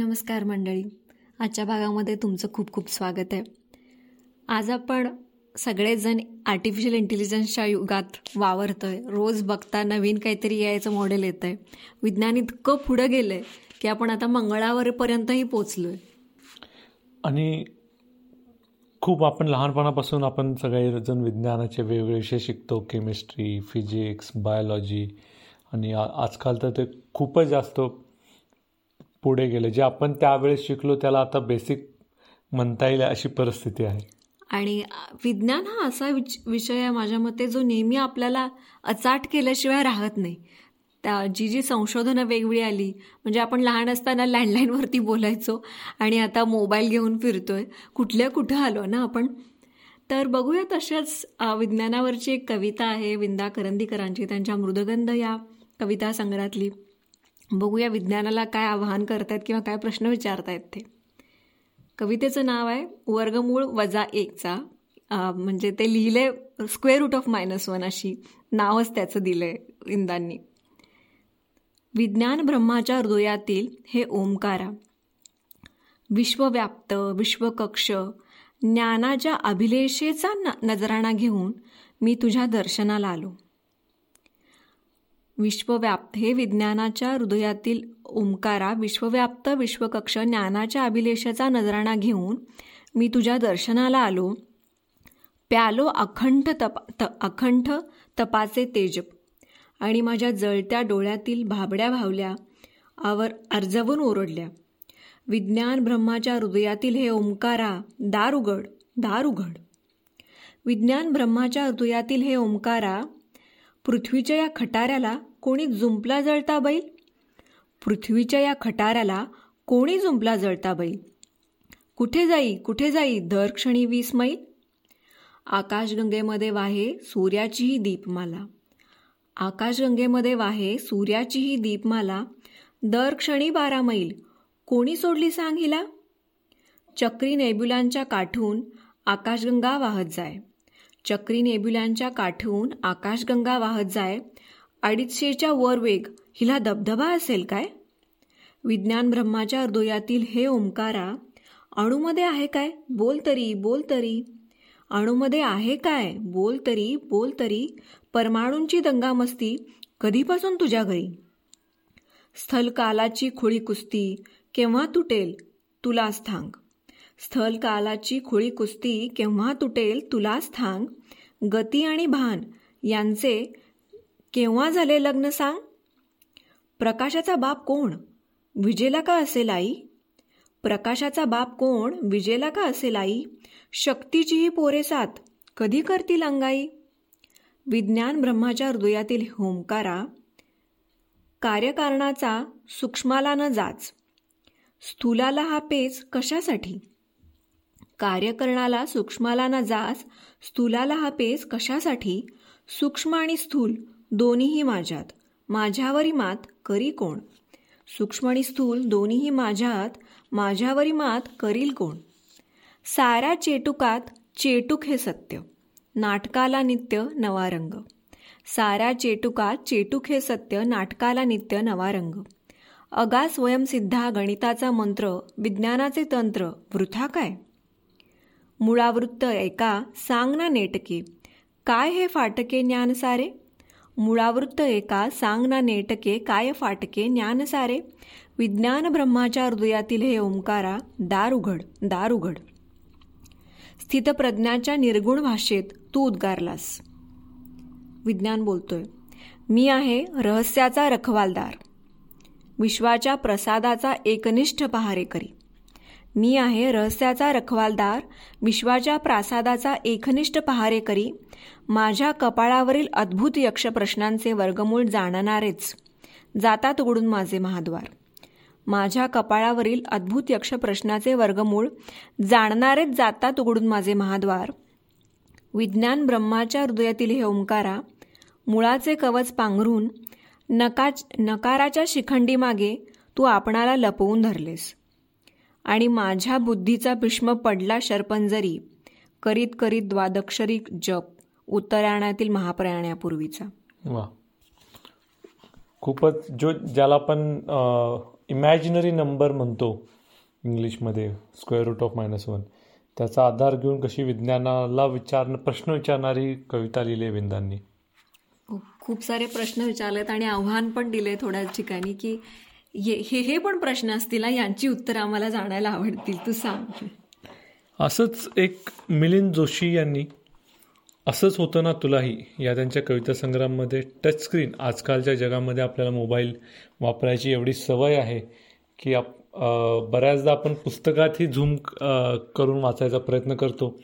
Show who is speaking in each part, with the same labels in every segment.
Speaker 1: नमस्कार मंडळी. आजच्या भागामध्ये तुमचं खूप खूप स्वागत आहे. आज आपण सगळेजण आर्टिफिशियल इंटेलिजन्सच्या युगात वावरतो आहे रोज बघता नवीन काहीतरी यायचं मॉडेल येतं आहे विज्ञान इतकं पुढं गेलं आहे की आपण आता मंगळावरपर्यंतही आहे
Speaker 2: आणि खूप आपण लहानपणापासून आपण सगळेजण विज्ञानाचे वेगवेगळे विषय शिकतो. केमिस्ट्री फिजिक्स बायोलॉजी आणि आजकाल तर ते खूपच जास्त पुढे गेले. जे आपण त्यावेळेस शिकलो त्याला आता बेसिक म्हणता येईल अशी परिस्थिती आहे.
Speaker 1: आणि विज्ञान हा असा विच विषय आहे माझ्या मते जो नेहमी आपल्याला अचाट केल्याशिवाय राहत नाही. त्या जी जी संशोधनं वेगळी आली म्हणजे आपण लहान असताना लँडलाईनवरती बोलायचो आणि आता मोबाईल घेऊन फिरतोय कुठल्या कुठं आलो ना आपण? तर बघूया तशाच विज्ञानावरची एक कविता आहे विंदा करंदीकरांची त्यांच्या मृदगंध या कविता संग्रहातली. बघूया विज्ञानाला काय आवाहन करतायत किंवा काय प्रश्न विचारतायत ते. कवितेचं नाव आहे वर्गमूळ वजा एकचा म्हणजे ते लिहिले square root of minus one अशी. नावच त्याचं दिलं आहे इंदांनी. विज्ञान ब्रह्माच्या हृदयातील हे ओंकारा. विश्वव्याप्त विश्वकक्ष ज्ञानाच्या अभिलेषेचा न नजराणा घेऊन मी तुझ्या दर्शनाला आलो. विश्वव्याप्त हे विज्ञानाच्या हृदयातील ओंकारा विश्वव्याप्त विश्वकक्ष ज्ञानाच्या अभिलेषाचा नजराणा घेऊन मी तुझ्या दर्शनाला आलो. प्यालो अखंड तप त अखंड तपाचे तेज. आणि माझ्या जळत्या डोळ्यातील भाबड्या भावल्या आवर अर्जवून ओरडल्या. विज्ञान ब्रह्माच्या हृदयातील हे ओंकारा दार उघड दार उघड विज्ञान ब्रह्माच्या हृदयातील हे ओंकारा पृथ्वीच्या या खटाऱ्याला कोणी जुंपला जळता बैल? पृथ्वीच्या या खटाराला कोणी जुंपला जळता बैल? कुठे जाई कुठे जाई दर क्षणी वीस मैल? आकाशगंगेमध्ये वाहे सूर्याचीही दीपमाला. आकाशगंगेमध्ये वाहे सूर्याचीही दीपमाला. दर क्षणी बारा मैल. कोणी सोडली सांग हिला? चक्री नेब्युलांच्या काठून आकाशगंगा वाहत जाय. चक्री नेब्युलांच्या काठून आकाशगंगा वाहत जाय. अडीचशेच्या वर वेग. हिला धबधबा असेल काय? विज्ञान ब्रह्माच्या हृदयातील हे ओंकारा अणूमध्ये आहे काय? बोल तरी बोल तरी. अणूमध्ये आहे काय? बोल तरी बोल तरी. परमाणूंची दंगामस्ती कधीपासून तुझ्या घरी? स्थलकालाची खोळी कुस्ती केव्हा तुटेल तुला स्थल स्थलकालाची खोळी कुस्ती केव्हा तुटेल तुलाच थांग. गती आणि भान यांचे केव्हा झाले लग्न सांग? प्रकाशाचा बाप कोण? विजेला का असेल आई प्रकाशाचा बाप कोण? विजेला का असेल आई शक्तीचीही पोरे साथ कधी करतील अंगाई? विज्ञान ब्रह्माच्या हृदयातील होमकारा कार्यकारणाचा सूक्ष्माला न जाच. स्थूलाला हा पेच कशासाठी? कार्यकरणाला सूक्ष्माला न जाच स्थूलाला हा पेच कशासाठी? सूक्ष्म आणि स्थूल दोन्हीही माझ्यात. माझ्यावरी मात करी कोण? सूक्ष्म आणि स्थूल दोन्हीही माझ्यात माझ्यावरी मात करील कोण? साऱ्या चेटुकात चेटुक हे सत्य नाटकाला नित्य नवा रंग. साऱ्या चेटुकात चेटुक हे सत्य नाटकाला नित्य नवा रंग. अगा स्वयंसिद्धा गणिताचा मंत्र विज्ञानाचे तंत्र वृथा काय? मुळावृत्त एका सांग ना नेटके. काय हे फाटके ज्ञान सारे? मुळावृत्त एका सांग ना नेटके काय फाटके ज्ञान सारे विज्ञान ब्रह्माच्या हृदयातील हे ओंकारा दार उघड दार उघड स्थितप्रज्ञाच्या निर्गुण भाषेत तू उद्गारलास. विज्ञान बोलतोय मी आहे रहस्याचा रखवालदार. विश्वाच्या प्रसादाचा एकनिष्ठ पहारेकरी. मी आहे रहस्याचा रखवालदार विश्वाच्या प्रासादाचा एकनिष्ठ पहारेकरी माझ्या कपाळावरील अद्भुत यक्ष प्रश्नांचे वर्गमूळ जाणणारेच. जातात उघडून माझे महाद्वार. माझ्या कपाळावरील अद्भुत यक्ष प्रश्नाचे वर्गमूळ जाणणारेच जातात उघडून माझे महाद्वार. विज्ञान ब्रह्माच्या हृदयातील हे ओंकारा मुळाचे कवच पांघरून नका नकाराच्या शिखंडीमागे तू आपणाला लपवून धरलेस. आणि माझ्या बुद्धीचा भीष्म पडला शरपंजरी. करीत करीत द्वादक्षरी जप उत्तरायणातील महाप्रयाणापूर्वीचा.
Speaker 2: वा. खूपच जो ज्याला आपण इमॅजिनरी नंबर म्हणतो इंग्लिशमध्ये square root of minus one त्याचा आधार घेऊन कशी विज्ञानाला विचार प्रश्न विचारणारी कविता लिहिली आहे विंदांनी
Speaker 1: खूप सारे प्रश्न विचारलेत आणि आव्हान पण दिले थोड्या ठिकाणी की हे हे पण प्रश्न असतील यांची उत्तरं आम्हाला जाणायला आवडतील तू सांग.
Speaker 2: असंच एक मिलिंद जोशी यांनी असंच होतं ना तुलाही या त्यांच्या कविता संग्राममध्ये टचस्क्रीन आजकालच्या जगामध्ये आपल्याला मोबाईल वापरायची एवढी सवय आहे की आप बऱ्याचदा आपण पुस्तकातही झूम करून वाचायचा प्रयत्न करतो.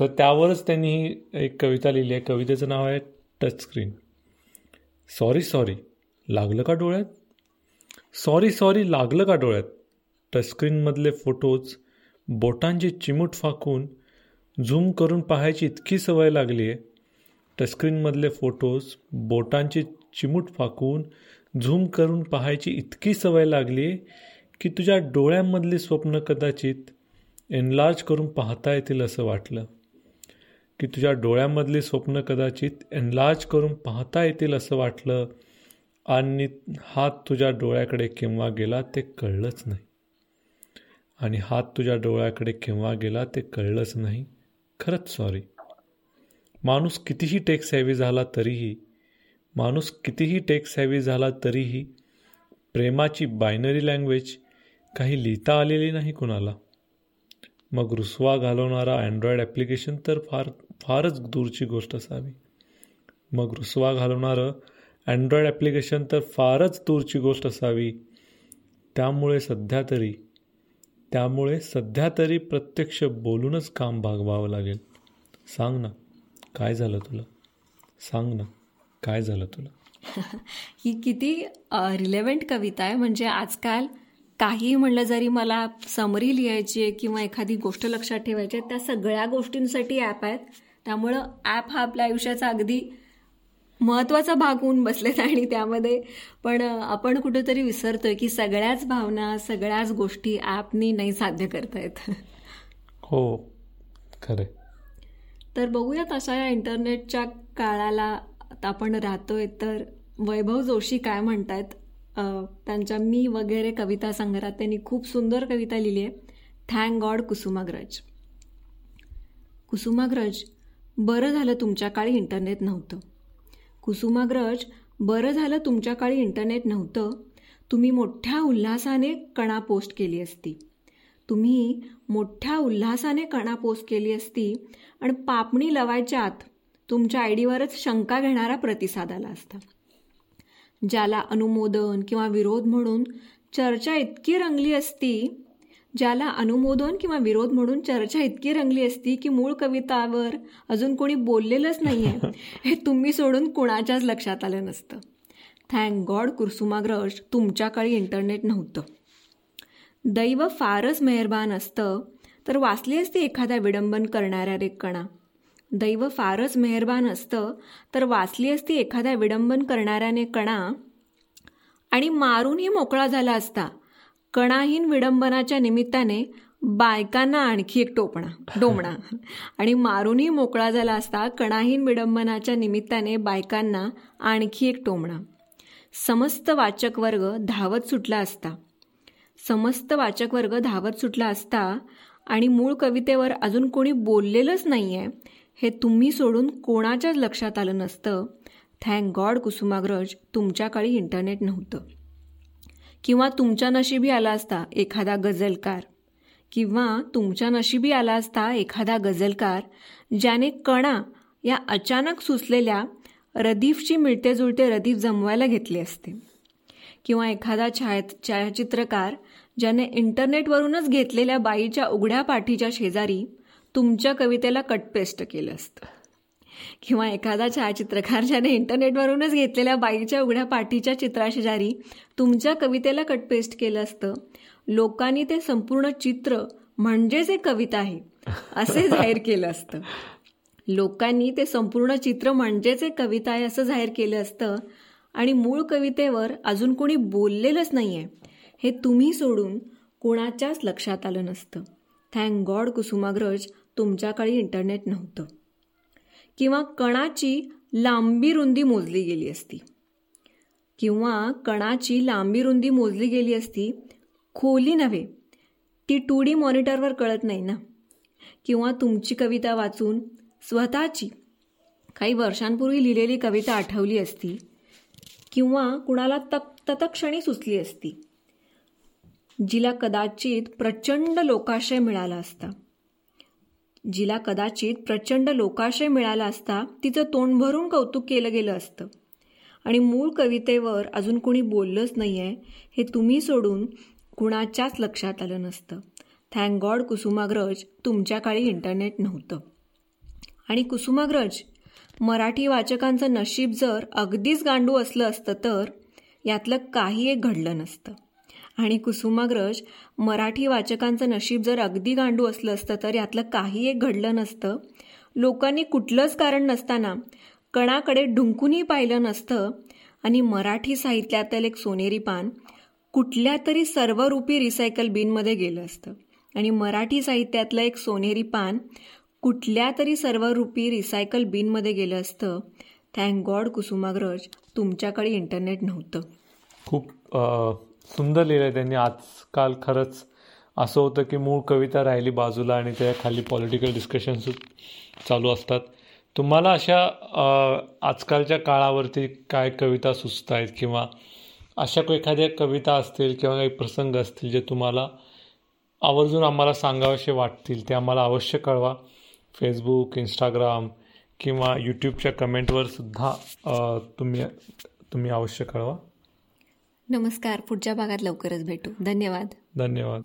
Speaker 2: तर त्यावरच त्यांनी ही एक कविता लिहिली आहे. कवितेचं नाव आहे टचस्क्रीन सॉरी सॉरी लागलं का डोळ्यात? सॉरी सॉरी लागलं का डोळ्यात? टचस्क्रीनमधले फोटोज बोटांची चिमूट फाकून झूम करून पाहायची इतकी सवय लागली आहे टचस्क्रीनमधले फोटोज बोटांची चिमूट फाकून झूम करून पाहायची इतकी सवय लागली आहे की तुझ्या डोळ्यांमधली स्वप्न कदाचित एनलार्ज करून पाहता येतील असं वाटलं. की तुझ्या डोळ्यामधली स्वप्न कदाचित एनलार्ज करून पाहता येतील असं वाटलं आणि हात तुझ्या डोळ्याकडे केव्हा गेला ते कळलंच नाही. आणि हात तुझ्या डोळ्याकडे केव्हा गेला ते कळलंच नाही. खरंच सॉरी माणूस कितीही टेक सॅवी झाला तरीही माणूस कितीही टेक सॅवी झाला तरीही प्रेमाची बायनरी लँग्वेज काही लिहिता आलेली नाही कुणाला. मग रुसवा घालवणारा अँड्रॉइड ॲप्लिकेशन तर फार फारच दूरची गोष्ट असावी. मग रुसवा घालवणारं अँड्रॉइड ॲप्लिकेशन तर फारच दूरची गोष्ट असावी. त्यामुळे सध्या तरी त्यामुळे सध्या तरी प्रत्यक्ष बोलूनच काम भागवावं लागेल. सांग ना काय झालं तुला? सांग ना काय झालं तुला?
Speaker 1: ही किती रिलेव्हंट कविता आहे. म्हणजे आजकाल काही म्हणलं जरी मला समरी लिहायची आहे किंवा एखादी गोष्ट लक्षात ठेवायची आहे त्या सगळ्या गोष्टींसाठी ॲप आहेत. त्यामुळं ॲप हा आपल्या आयुष्याचा अगदी महत्त्वाचा भाग होऊन बसलेत आणि त्यामध्ये पण आपण कुठेतरी विसरतोय की सगळ्याच भावना सगळ्याच गोष्टी ॲपनी नाही साध्य करतायत.
Speaker 2: हो खरे
Speaker 1: तर बघूयात अशा या इंटरनेटच्या काळाला आपण राहतोय तर वैभव जोशी काय म्हणतायत? त्यांच्या मी वगैरे कविता संग्रहात त्यांनी खूप सुंदर कविता लिहिली आहे. Thank God Kusumagraj. कुसुमाग्रज बरं झालं तुमच्या काळी इंटरनेट नव्हतं. कुसुमाग्रज बरं झालं तुमच्या काळी इंटरनेट नव्हतं. तुम्ही मोठ्या उल्हासाने कणा पोस्ट केली असती. तुम्ही मोठ्या उल्हासाने कणा पोस्ट केली असती आणि पापणी लवायच्या आत तुमच्या आयडीवरच शंका घेणारा प्रतिसाद आला असता. ज्याला अनुमोदन किंवा विरोध म्हणून चर्चा इतकी रंगली असती ज्याला अनुमोदन किंवा विरोध म्हणून चर्चा इतकी रंगली असती की मूळ कवितावर अजून कोणी बोललेलंच नाहीये हे तुम्ही सोडून कुणाच्याच लक्षात आलं नसतं. थँक गॉड कुरसुमाग्रज तुमच्या काळी इंटरनेट नव्हतं. दैव फारच मेहरबान असतं तर वाचली असती एखाद्या विडंबन करणाऱ्या रेकणा दैव फारच मेहरबान असतं तर वाचली असती एखाद्या विडंबन करणाऱ्याने कणा. आणि मारूनही मोकळा झाला असता कणाहीन विडंबनाच्या निमित्ताने बायकांना आणखी एक टोपणा डोमणा. आणि मारूनही मोकळा झाला असता कणाहीन विडंबनाच्या निमित्ताने बायकांना आणखी एक टोमणा. समस्त वाचक वर्ग धावत सुटला असता. समस्त वाचक वर्ग धावत सुटला असता आणि मूळ कवितेवर अजून कोणी बोललेलंच नाही आहे हे तुम्ही सोडून कोणाच्याच लक्षात आलं नसतं. थँक गॉड कुसुमाग्रज तुमच्या काळी इंटरनेट नव्हतं. किंवा तुमच्या नशिबी आला असता एखादा गझलकार किंवा तुमच्या नशिबी आला असता एखादा गझलकार ज्याने कणा या अचानक सुचलेल्या रदीफची मिळते जुळते रदीफ जमवायला घेतले असते. किंवा एखादा छाया छायाचित्रकार ज्याने इंटरनेटवरूनच घेतलेल्या बाईच्या उघड्या पाठीच्या शेजारी तुमच्या कवितेला कटपेस्ट केलं असतं. किंवा एखादा छायाचित्रकार ज्याने इंटरनेटवरूनच घेतलेल्या बाईच्या उघड्या पाठीच्या चित्राशेजारी तुमच्या कवितेला कटपेस्ट केलं असतं. लोकांनी ते संपूर्ण चित्र म्हणजेच एक कविता आहे असे जाहीर केलं असतं. लोकांनी ते संपूर्ण चित्र म्हणजेच एक कविता आहे असं जाहीर केलं असतं. आणि मूळ कवितेवर अजून कोणी बोललेलंच नाही आहे हे तुम्ही सोडून कोणाच्याच लक्षात आलं नसतं. थँक गॉड कुसुमाग्रज तुमच्या काळी इंटरनेट नव्हतं. किंवा कणाची लांबी रुंदी मोजली गेली असती. किंवा कणाची लांबी रुंदी मोजली गेली असती खोली नव्हे ती टू डी मॉनिटरवर कळत नाही ना? किंवा तुमची कविता वाचून स्वतःची काही वर्षांपूर्वी लिहिलेली कविता आठवली असती किंवा कुणाला तक ततक्षणी सुचली असती जिला कदाचित प्रचंड लोकाशय मिळाला असता. जिला कदाचित प्रचंड लोकाशय मिळाला असता तिचं तोंड भरून कौतुक केलं गेलं असतं. आणि मूळ कवितेवर अजून कोणी बोललंच नाही आहे हे तुम्ही सोडून कुणाच्याच लक्षात आलं नसतं. थँक गॉड कुसुमाग्रज तुमच्या काळी इंटरनेट नव्हतं. आणि कुसुमाग्रज मराठी वाचकांचं नशीब जर अगदीच गांडू असलं असतं तर यातलं काही एक घडलं नसतं. आणि कुसुमाग्रज मराठी वाचकांचं नशीब जर अगदी गांडू असलं असतं तर यातलं काही एक घडलं नसतं. लोकांनी कुठलंच कारण नसताना कणाकडे ढुंकूनही पाहिलं नसतं. आणि मराठी साहित्यातील एक सोनेरी पान कुठल्या तरी सर्वरूपी रिसायकल बिनमध्ये गेलं असतं. आणि मराठी साहित्यातलं एक सोनेरी पान कुठल्या तरी सर्वरूपी रिसायकल बिनमध्ये गेलं असतं. थँक गॉड कुसुमाग्रज तुमच्याकडे इंटरनेट नव्हतं.
Speaker 2: खूप सुंदर लिहिलं आहे त्यांनी. आजकाल खरंच असं होतं की मूळ कविता राहिली बाजूला आणि त्या खाली पॉलिटिकल डिस्कशन्स चालू असतात. तुम्हाला अशा आजकालच्या काळावरती काय कविता सुचत आहेत किंवा अशा एखाद्या कविता असतील किंवा काही प्रसंग असतील जे तुम्हाला आवर्जून आम्हाला सांगावेसे वाटतील ते आम्हाला अवश्य कळवा. फेसबुक इंस्टाग्राम किंवा यूट्यूबच्या कमेंटवर सुद्धा तुम्ही तुम्ही अवश्य कळवा.
Speaker 1: नमस्कार पुढच्या भागात लवकरच भेटू. धन्यवाद.
Speaker 2: धन्यवाद.